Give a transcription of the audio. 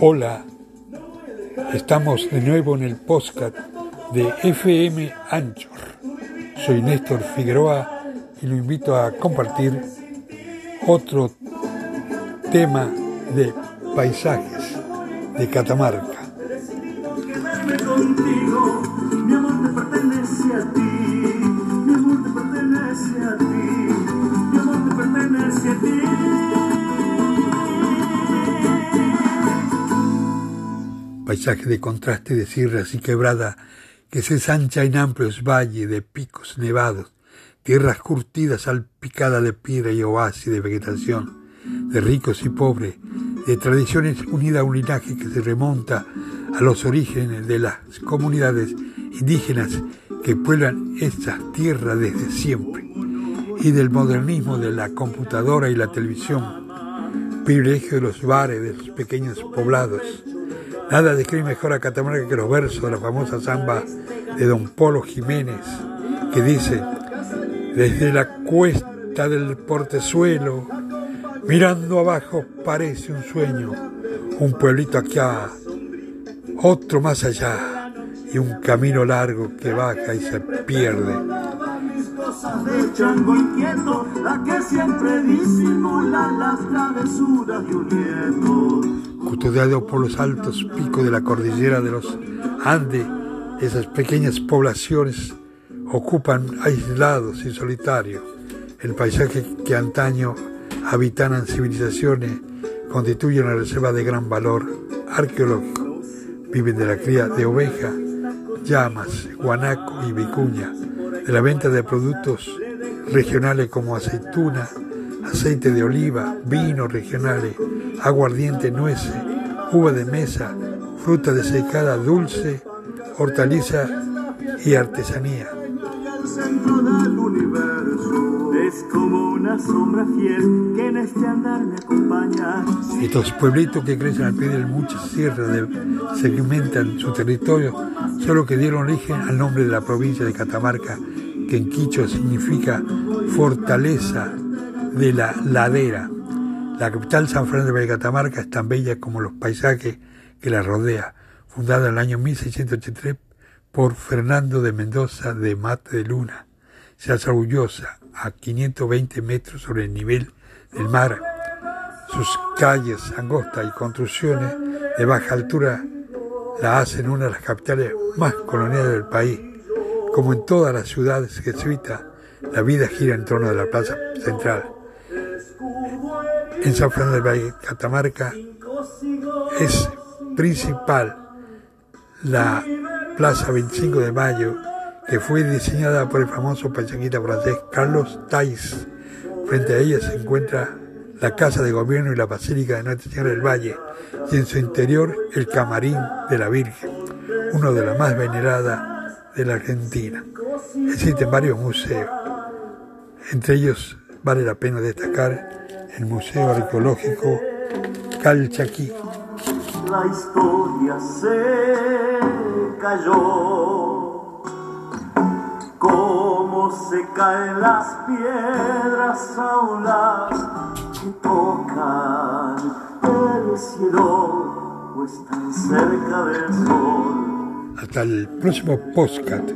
Hola, estamos de nuevo en el podcast de FM Anchor. Soy Néstor Figueroa y lo invito a compartir otro tema de paisajes de Catamarca. Paisaje de contraste de sierras y quebrada que se ensancha en amplios valles de picos nevados, tierras curtidas salpicadas de piedra y oasis de vegetación, de ricos y pobres, de tradiciones unidas a un linaje que se remonta a los orígenes de las comunidades indígenas que pueblan estas tierras desde siempre, y del modernismo de la computadora y la televisión, privilegio de los bares, de los pequeños poblados. Nada describe mejor a Catamarca que los versos de la famosa samba de don Polo Jiménez, que dice, desde la cuesta del portezuelo, mirando abajo parece un sueño, un pueblito aquí, otro más allá, y un camino largo que baja y se pierde. Custodiado por los altos picos de la cordillera de los Andes, esas pequeñas poblaciones ocupan aislados y solitarios. El paisaje que antaño habitaban civilizaciones, constituyen una reserva de gran valor arqueológico. Viven de la cría de oveja, llamas, guanaco y vicuña, de la venta de productos regionales como aceituna, aceite de oliva, vinos regionales, aguardiente, nueces, uva de mesa, fruta desecada, dulce, hortaliza y artesanía. este. Estos pueblitos que crecen al pie de muchas sierras segmentan su territorio, solo que dieron origen al nombre de la provincia de Catamarca, que en quicho significa fortaleza de la ladera. La capital San Fernando de Catamarca es tan bella como los paisajes que la rodea fundada en el año 1683 por Fernando de Mendoza de Mate de Luna. Se hace orgullosa a 520 metros sobre el nivel del mar. Sus calles angostas y construcciones de baja altura la hacen una de las capitales más coloniales del país. Como en todas las ciudades jesuitas, la vida gira en torno de la plaza central. En San Fernando del Valle, Catamarca, es principal la Plaza 25 de Mayo, que fue diseñada por el famoso paisaquista francés Carlos Thais. Frente a ella se encuentra la Casa de Gobierno y la Basílica de Nuestra Señora del Valle, y en su interior el Camarín de la Virgen, uno de las más veneradas de la Argentina. Existen varios museos, entre ellos vale la pena destacar el Museo Arqueológico Calchaquí, la historia se cayó. Como se caen las piedras aulas que tocan el cielo o están cerca del sol. Hasta el próximo podcast.